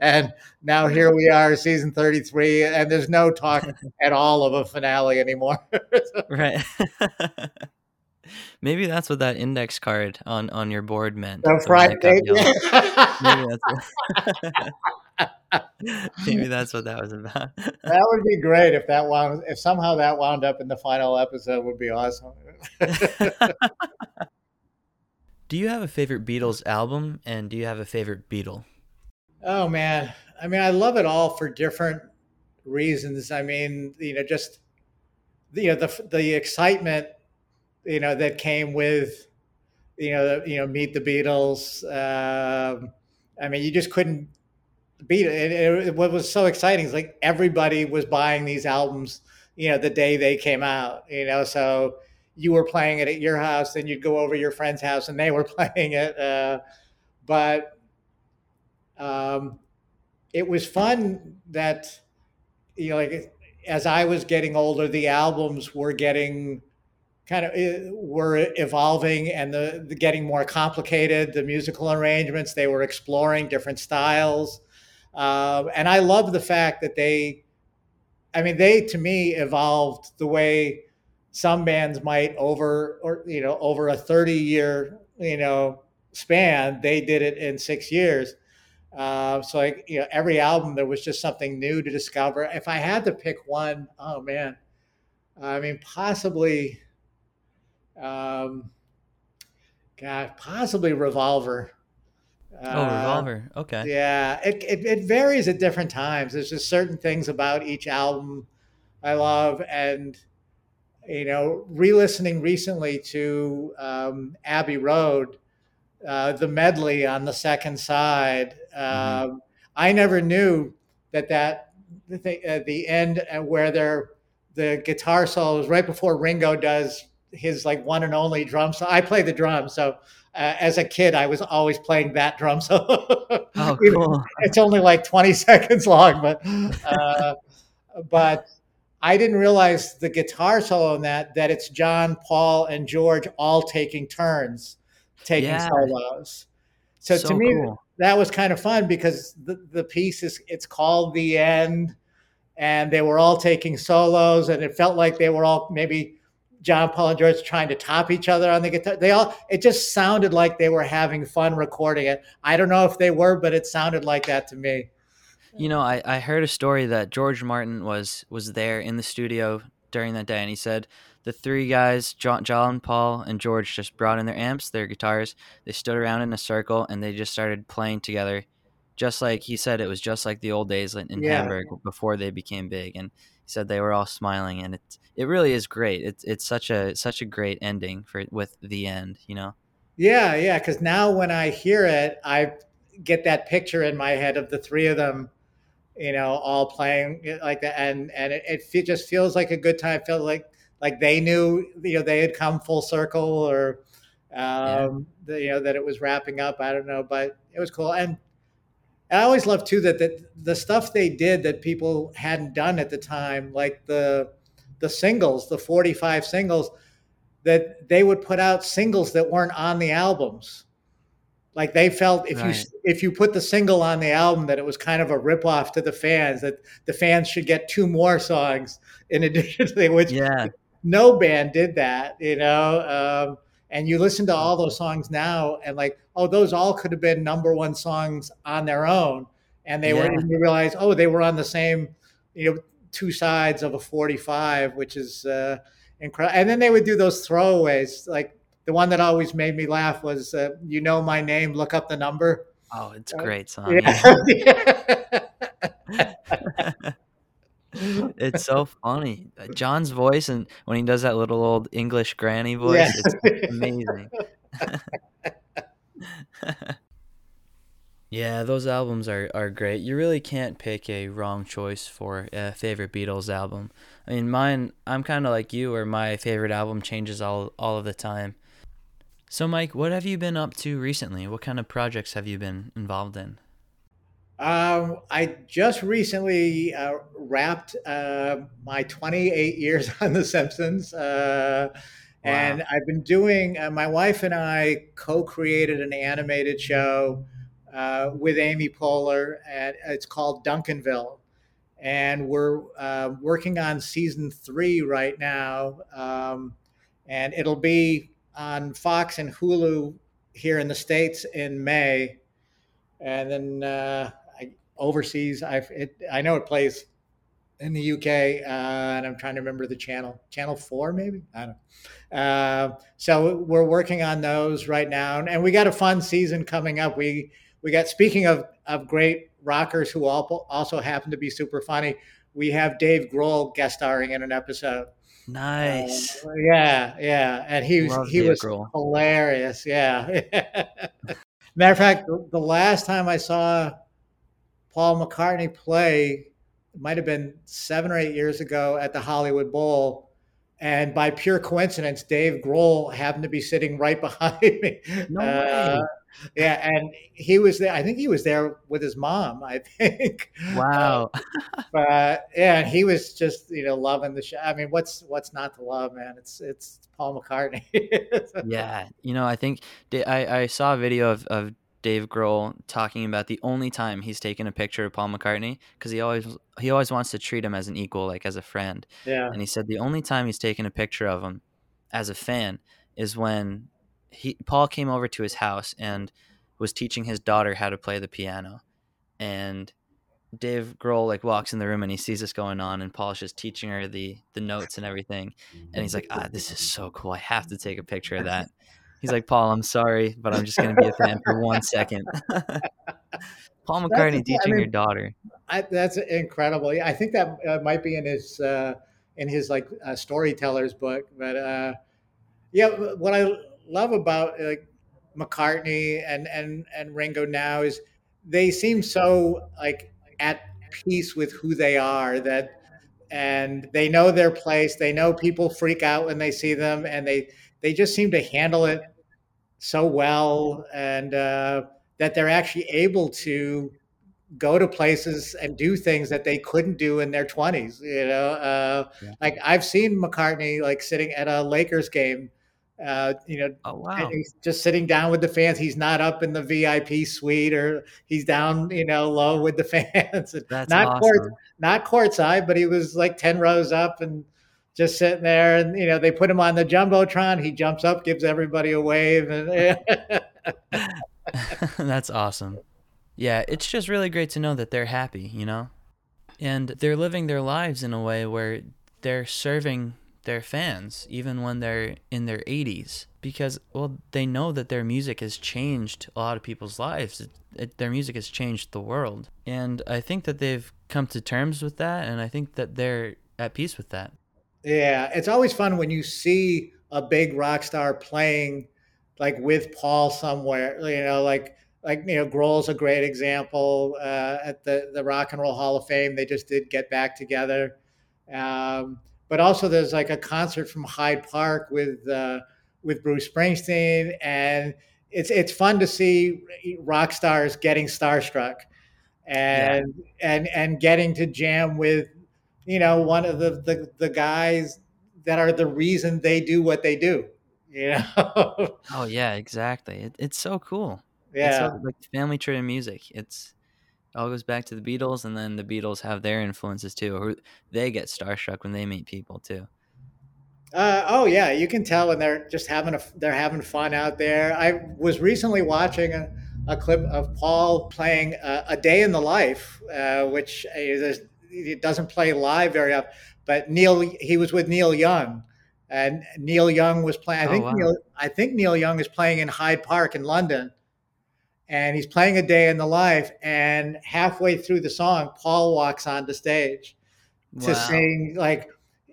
and now here we are, season 33, and there's no talk at all of a finale anymore. right. Maybe that's what that index card on on your board meant. The Friday. Maybe that's what, maybe that's what that was about. that would be great if that wound if somehow that wound up in the final episode would be awesome. do you have a favorite Beatles album and do you have a favorite Beatle? Oh man. I mean, I love it all for different reasons. I mean, you know, just you know, the the excitement you know that came with you know you know meet the Beatles. Um, I mean, you just couldn't beat it. it, it what was so exciting is like everybody was buying these albums. You know, the day they came out. You know, so you were playing it at your house, then you'd go over your friend's house and they were playing it. Uh, but um, it was fun that you know, like as I was getting older, the albums were getting kind of eh, were evolving and the, the, getting more complicated the musical arrangements they were exploring different styles. Uh, and i love the fact that they i mean they to me evolved the way some bands might over or you know over a 30 year you know span they did it in six years. Uh, so like you know every album there was just something new to discover. If i had to pick one oh man. I mean possibly um, God, possibly Revolver. Oh, Revolver. Okay. Uh, yeah, it, it, it varies at different times. There's just certain things about each album I love, and you know, re-listening recently to um, Abbey Road, uh, the medley on the second side. mm-hmm. Um, I never knew that that the, uh, the end uh, where they're the guitar solo is right before Ringo does his like one and only drum. So I play the drums. So uh, as a kid, I was always playing that drum. So oh, cool. it's only like 20 seconds long, but uh, but I didn't realize the guitar solo in that that it's John, Paul, and George all taking turns taking yeah. solos. So, so to me, cool. that was kind of fun because the, the piece is it's called the end, and they were all taking solos, and it felt like they were all maybe John Paul and George trying to top each other on the guitar. They all it just sounded like they were having fun recording it. I don't know if they were, but it sounded like that to me. You know, I, I heard a story that George Martin was was there in the studio during that day, and he said the three guys, John, John, Paul, and George, just brought in their amps, their guitars. They stood around in a circle and they just started playing together, just like he said. It was just like the old days in yeah. Hamburg before they became big, and said they were all smiling, and it's it really is great. It's it's such a such a great ending for with the end, you know. Yeah, yeah. Because now when I hear it, I get that picture in my head of the three of them, you know, all playing like that, and and it, it just feels like a good time. It feels like like they knew, you know, they had come full circle, or um, yeah. the, you know that it was wrapping up. I don't know, but it was cool. And I always love too that the, the stuff they did that people hadn't done at the time, like the the singles, the 45 singles, that they would put out singles that weren't on the albums. Like they felt if right. you if you put the single on the album that it was kind of a ripoff to the fans that the fans should get two more songs in addition to the which yeah. no band did that, you know. Um, and you listen to all those songs now and like, oh, those all could have been number one songs on their own, and they yeah. were. And you realize, oh, they were on the same, you know, two sides of a 45, which is uh, incredible. And then they would do those throwaways. Like the one that always made me laugh was, uh, "You know my name, look up the number." Oh, it's a uh, great song. Yeah. it's so funny. Uh, John's voice and when he does that little old English granny voice, yeah. it's amazing. yeah, those albums are, are great. You really can't pick a wrong choice for a favorite Beatles album. I mean, mine, I'm kind of like you, where my favorite album changes all, all of the time. So, Mike, what have you been up to recently? What kind of projects have you been involved in? Um, I just recently uh, wrapped uh, my 28 years on The Simpsons. Uh, wow. And I've been doing, uh, my wife and I co created an animated show uh, with Amy Poehler, and it's called Duncanville. And we're uh, working on season three right now. Um, and it'll be on Fox and Hulu here in the States in May. And then overseas. I I know it plays in the UK, uh, and I'm trying to remember the channel. Channel four, maybe. I don't. know. Uh, so we're working on those right now, and we got a fun season coming up. We we got speaking of of great rockers who also happen to be super funny. We have Dave Grohl guest starring in an episode. Nice. Uh, yeah, yeah, and he was he Dave was Grohl. hilarious. Yeah. Matter of fact, the last time I saw Paul McCartney play, it might have been seven or eight years ago at the Hollywood Bowl. And by pure coincidence, Dave Grohl happened to be sitting right behind me. No uh, yeah, and he was there. I think he was there with his mom. I think. Wow. Uh, but yeah, and he was just you know loving the show. I mean, what's what's not to love, man? It's it's Paul McCartney. yeah, you know, I think I I saw a video of of Dave Grohl talking about the only time he's taken a picture of Paul McCartney because he always he always wants to treat him as an equal, like as a friend. Yeah. And he said the only time he's taken a picture of him as a fan is when he Paul came over to his house and was teaching his daughter how to play the piano, and Dave Grohl like walks in the room and he sees this going on, and Paul's just teaching her the the notes and everything, and he's like, ah, this is so cool. I have to take a picture of that. He's like, Paul, I'm sorry, but I'm just going to be a fan for one second. Paul McCartney that's, teaching I mean, your daughter. I, that's incredible. Yeah, I think that uh, might be in his uh, in his like uh, storytellers book. But uh, yeah, what I love about like McCartney and and and Ringo now is they seem so like at peace with who they are that and they know their place. They know people freak out when they see them, and they they just seem to handle it so well and uh, that they're actually able to go to places and do things that they couldn't do in their 20s you know uh, yeah. like i've seen mccartney like sitting at a lakers game uh, you know oh, wow. he's just sitting down with the fans he's not up in the vip suite or he's down you know low with the fans That's not awesome. court not courtside but he was like 10 rows up and just sitting there and you know they put him on the jumbotron. He jumps up gives everybody a wave and that's awesome. Yeah it's just really great to know that they're happy you know? And they're living their lives in a way where they're serving their fans even when they're in their 80s because well they know that their music has changed a lot of people's lives. It, it, their music has changed the world. And i think that they've come to terms with that and i think that they're at peace with that yeah, it's always fun when you see a big rock star playing like with Paul somewhere. You know, like like you know, Grohl's a great example uh, at the the Rock and Roll Hall of Fame. They just did get back together. Um, but also, there's like a concert from Hyde Park with uh, with Bruce Springsteen, and it's it's fun to see rock stars getting starstruck and yeah. and and getting to jam with you know, one of the, the, the guys that are the reason they do what they do. You know? oh yeah, exactly. It, it's so cool. Yeah, so, like family tree of music. It's it all goes back to the Beatles, and then the Beatles have their influences too, or they get starstruck when they meet people too. Uh, oh yeah, you can tell when they're just having a they're having fun out there. I was recently watching a, a clip of Paul playing a, a Day in the Life, uh, which is he doesn't play live very often. But Neil, he was with Neil Young, and Neil Young was playing. I oh, think wow. Neil, I think Neil Young is playing in Hyde Park in London, and he's playing a day in the life. And halfway through the song, Paul walks on the stage wow. to sing like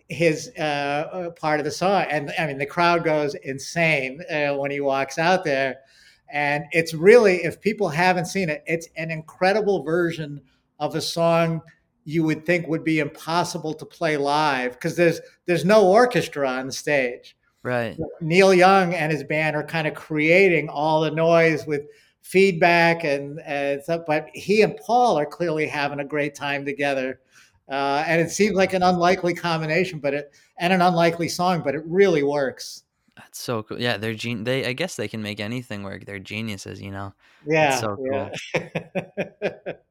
his uh, uh, part of the song, and I mean the crowd goes insane uh, when he walks out there. and it's really if people haven't seen it, it's an incredible version of a song you would think would be impossible to play live because there's there's no orchestra on the stage. Right. Neil Young and his band are kind of creating all the noise with feedback and, and stuff, but he and Paul are clearly having a great time together. Uh, and it seems like an unlikely combination, but it and an unlikely song, but it really works. That's so cool. Yeah, they're gen- they I guess they can make anything work. They're geniuses, you know. Yeah, That's so cool. yeah.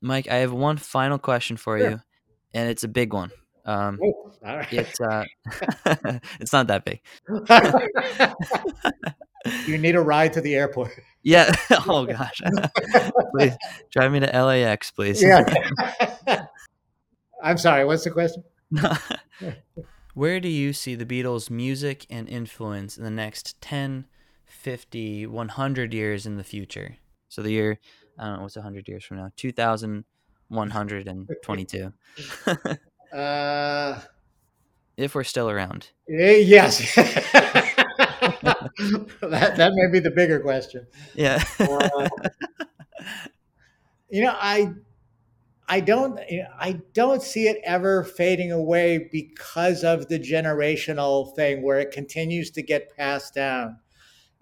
Mike, I have one final question for Sure. you, and it's a big one. Um, Oh, all right. it's uh, it's not that big. you need a ride to the airport. Yeah. oh gosh. please drive me to LAX, please. Yeah. I'm sorry. What's the question? Where do you see the Beatles' music and influence in the next 10, 50, 100 years in the future? So the year, I don't know, what's 100 years from now? 2122. Uh, if we're still around. eh, yes. that that may be the bigger question. Yeah. Uh, you know, I I don't you know, I don't see it ever fading away because of the generational thing where it continues to get passed down.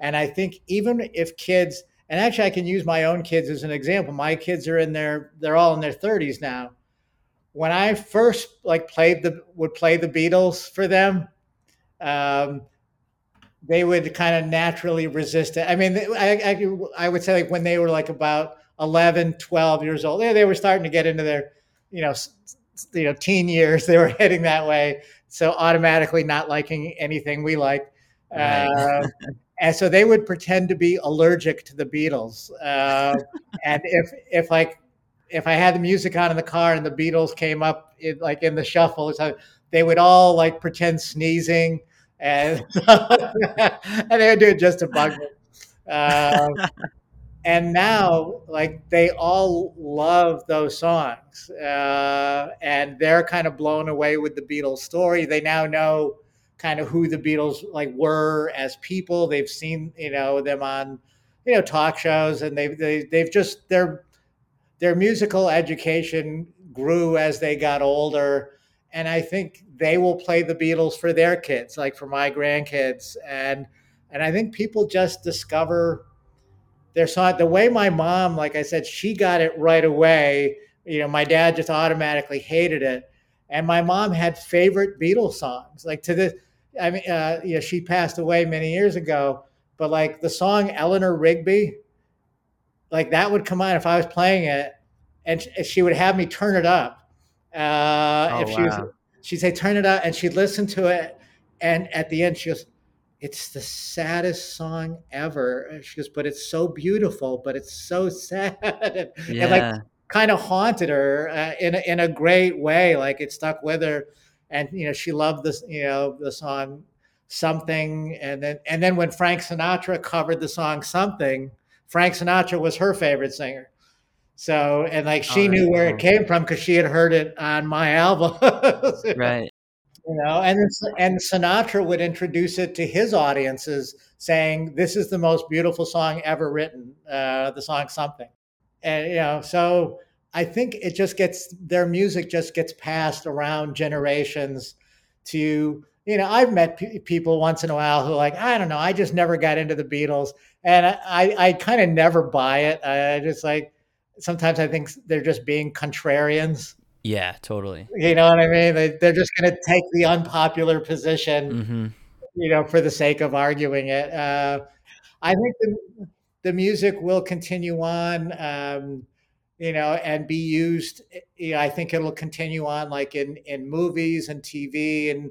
And I think even if kids and actually I can use my own kids as an example. My kids are in their they're all in their 30s now. When I first like played the would play the Beatles for them, um, they would kind of naturally resist it. I mean, I, I, I would say like when they were like about 11, 12 years old, they, they were starting to get into their, you know, you know, teen years. They were heading that way. So automatically not liking anything we like. Right. Uh, and so they would pretend to be allergic to the Beatles. Uh, and if, if like, if I had the music on in the car and the Beatles came up in, like in the shuffle, they would all like pretend sneezing and and they would do it just to bug me. Um, and now, like they all love those songs, uh, and they're kind of blown away with the Beatles story. They now know kind of who the Beatles like were as people. They've seen you know them on you know talk shows, and they've they, they've just their their musical education grew as they got older and I think they will play the Beatles for their kids, like for my grandkids, and and I think people just discover their song. The way my mom, like I said, she got it right away. You know, my dad just automatically hated it, and my mom had favorite Beatles songs. Like to the, I mean, uh, know, she passed away many years ago, but like the song Eleanor Rigby, like that would come on if I was playing it, and sh- she would have me turn it up. Uh, Oh, if she was, wow. she'd say turn it up, and she'd listen to it, and at the end she goes, "It's the saddest song ever." And she goes, "But it's so beautiful, but it's so sad." and, and, like kind of haunted her uh, in a, in a great way. Like it stuck with her, and you know she loved this, you know, the song something, and then and then when Frank Sinatra covered the song something, Frank Sinatra was her favorite singer. So and like she Oh, knew where it came from because she had heard it on my album. Right. You know, and and Sinatra would introduce it to his audiences, saying, "This is the most beautiful song ever written." Uh, the song "Something," and you know, so I think it just gets their music just gets passed around generations. To you know, I've met pe people once in a while who are like, I don't know, I just never got into the Beatles, and I I, I kind of never buy it. I just like sometimes I think they're just being contrarians. Yeah, totally. You know what I mean? They, they're just going to take the unpopular position, hmm you know, for the sake of arguing it. Uh, I think the, the music will continue on, um, you know, and be used. You know, I think it'll continue on, like in in movies and TV and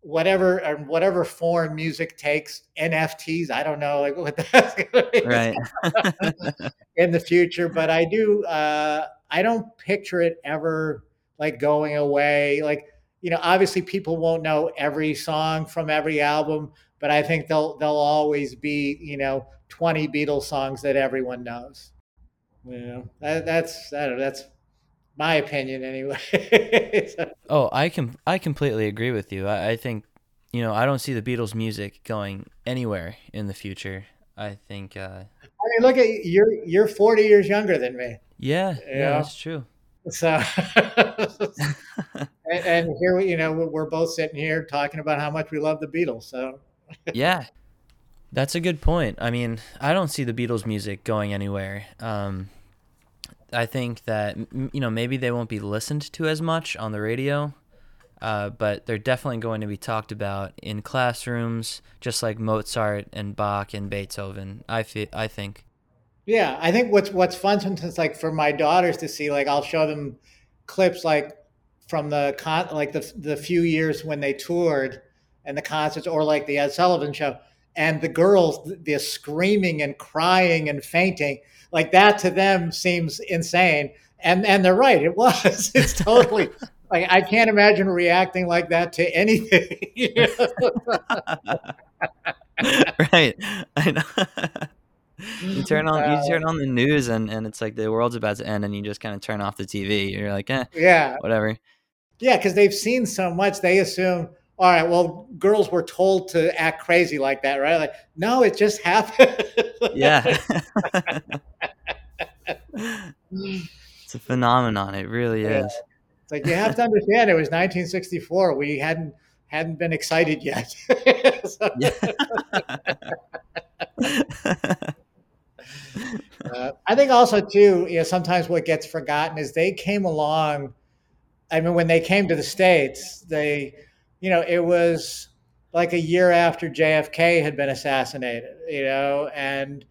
whatever and whatever form music takes. NFTs, I don't know, like what that's going to be Right. in the future, but I do. Uh, I don't picture it ever like going away. Like you know, obviously people won't know every song from every album, but I think they'll they'll always be you know twenty Beatles songs that everyone knows. Know, that, that's I know, that's my opinion anyway. So- Oh, I can I completely agree with you. I, I think you know I don't see the Beatles music going anywhere in the future. I think uh, mean, look at you're you're 40 years younger than me. Yeah, yeah, Yeah. that's true. So, and, and here we, you know, we're both sitting here talking about how much we love the Beatles. So, yeah, that's a good point. I mean, I don't see the Beatles music going anywhere. Um, I think that you know maybe they won't be listened to as much on the radio, uh, but they're definitely going to be talked about in classrooms, just like Mozart and Bach and Beethoven. I feel, I think. yeah, I think what's what's fun sometimes, like for my daughters to see, like I'll show them clips like from the con, like the the few years when they toured and the concerts, or like the Ed Sullivan show, and the girls, they're screaming and crying and fainting, like that to them seems insane. And and they're right, it was. It's totally like I can't imagine reacting like that to anything. you know? right. I know. you turn on you turn on the news and, and it's like the world's about to end and you just kind of turn off the TV. You're like, eh, yeah, whatever. Yeah, because they've seen so much, they assume, all right, well, girls were told to act crazy like that, right? Like, no, it just happened. Yeah. it's a phenomenon. It really Yeah. is. It's like you have to understand, it was 1964. We hadn't hadn't been excited yet. So, uh, I think also too, you know, sometimes what gets forgotten is they came along. I mean, when they came to the states, they, you know, it was like a year after JFK had been assassinated, you know, and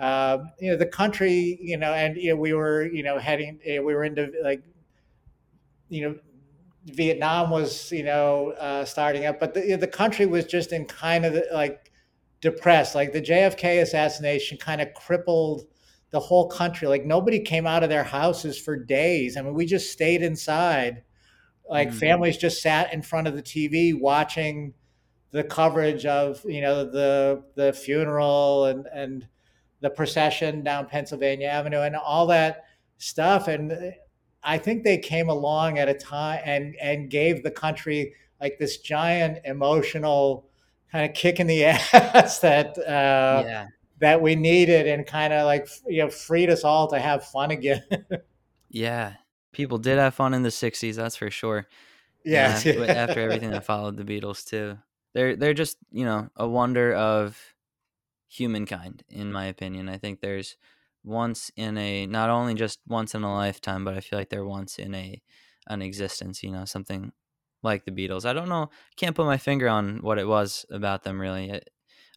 um, you know the country, you know, and you know, we were, you know, heading, we were into like, you know, Vietnam was, you know, uh, starting up, but the, the country was just in kind of like depressed. Like the JFK assassination kind of crippled the whole country. Like nobody came out of their houses for days. I mean, we just stayed inside. Like Mm. families just sat in front of the TV watching the coverage of, you know, the the funeral and and the procession down Pennsylvania Avenue and all that stuff. And I think they came along at a time and and gave the country like this giant emotional kind of kick in the ass that uh, yeah. that we needed and kind of like you know freed us all to have fun again. Yeah. People did have fun in the 60s, that's for sure. yeah, but after everything that followed the Beatles too. They're they're just, you know, a wonder of humankind in my opinion. I think there's once in a not only just once in a lifetime, but I feel like they're once in a an existence, you know, something like the Beatles. I don't know, can't put my finger on what it was about them really. I,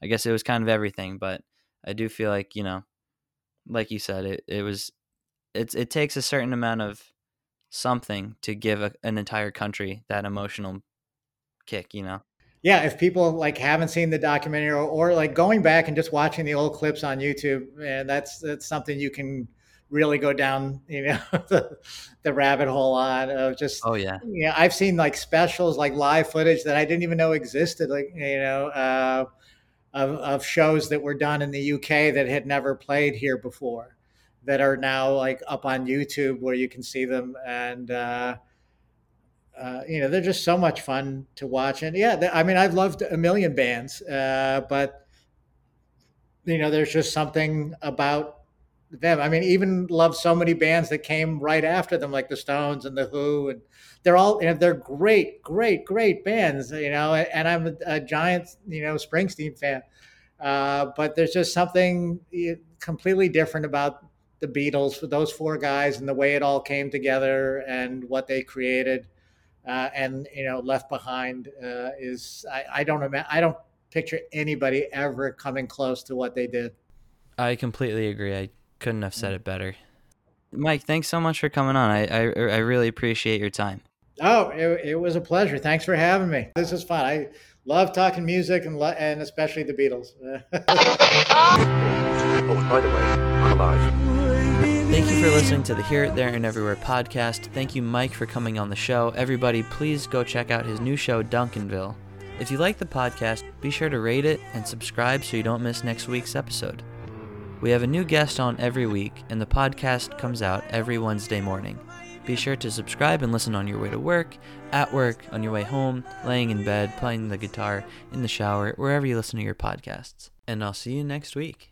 I guess it was kind of everything, but I do feel like, you know, like you said, it, it was it's it takes a certain amount of something to give a, an entire country that emotional kick, you know. yeah. If people like haven't seen the documentary or, or like going back and just watching the old clips on YouTube, and that's that's something you can really go down, you know, the, the rabbit hole on of just Oh yeah. you know, I've seen like specials, like live footage that I didn't even know existed, like you know, uh, of of shows that were done in the UK that had never played here before, that are now like up on YouTube where you can see them, and uh, uh, you know, they're just so much fun to watch. And yeah, th- I mean, I've loved a million bands, uh, but you know, there's just something about them. I mean, even love so many bands that came right after them, like the Stones and the Who, and they're all you know, they're great, great, great bands. You know, and I'm a, a giant, you know, Springsteen fan. Uh, but there's just something eh, completely different about the Beatles with those four guys and the way it all came together and what they created uh, and you know left behind uh, is I, I don't ima- I don't picture anybody ever coming close to what they did. I completely agree. I couldn't have said it better. Mike, thanks so much for coming on. I I, I really appreciate your time. Oh, it, it was a pleasure. Thanks for having me. This is fun. I love talking music and lo- and especially the Beatles. Oh, by the way, I'm alive. Thank you for listening to the Here, There, and Everywhere podcast. Thank you, Mike, for coming on the show. Everybody, please go check out his new show, Duncanville. If you like the podcast, be sure to rate it and subscribe so you don't miss next week's episode. We have a new guest on every week, and the podcast comes out every Wednesday morning. Be sure to subscribe and listen on your way to work, at work, on your way home, laying in bed, playing the guitar, in the shower, wherever you listen to your podcasts. And I'll see you next week.